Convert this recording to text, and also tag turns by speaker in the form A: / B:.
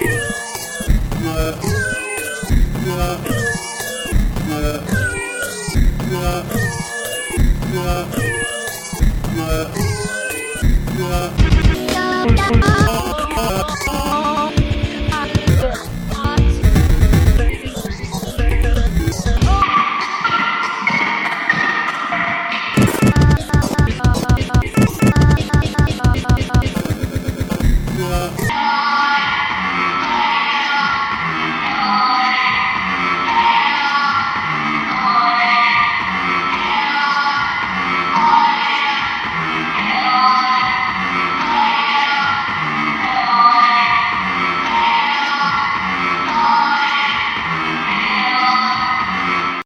A: Yeah. Yeah.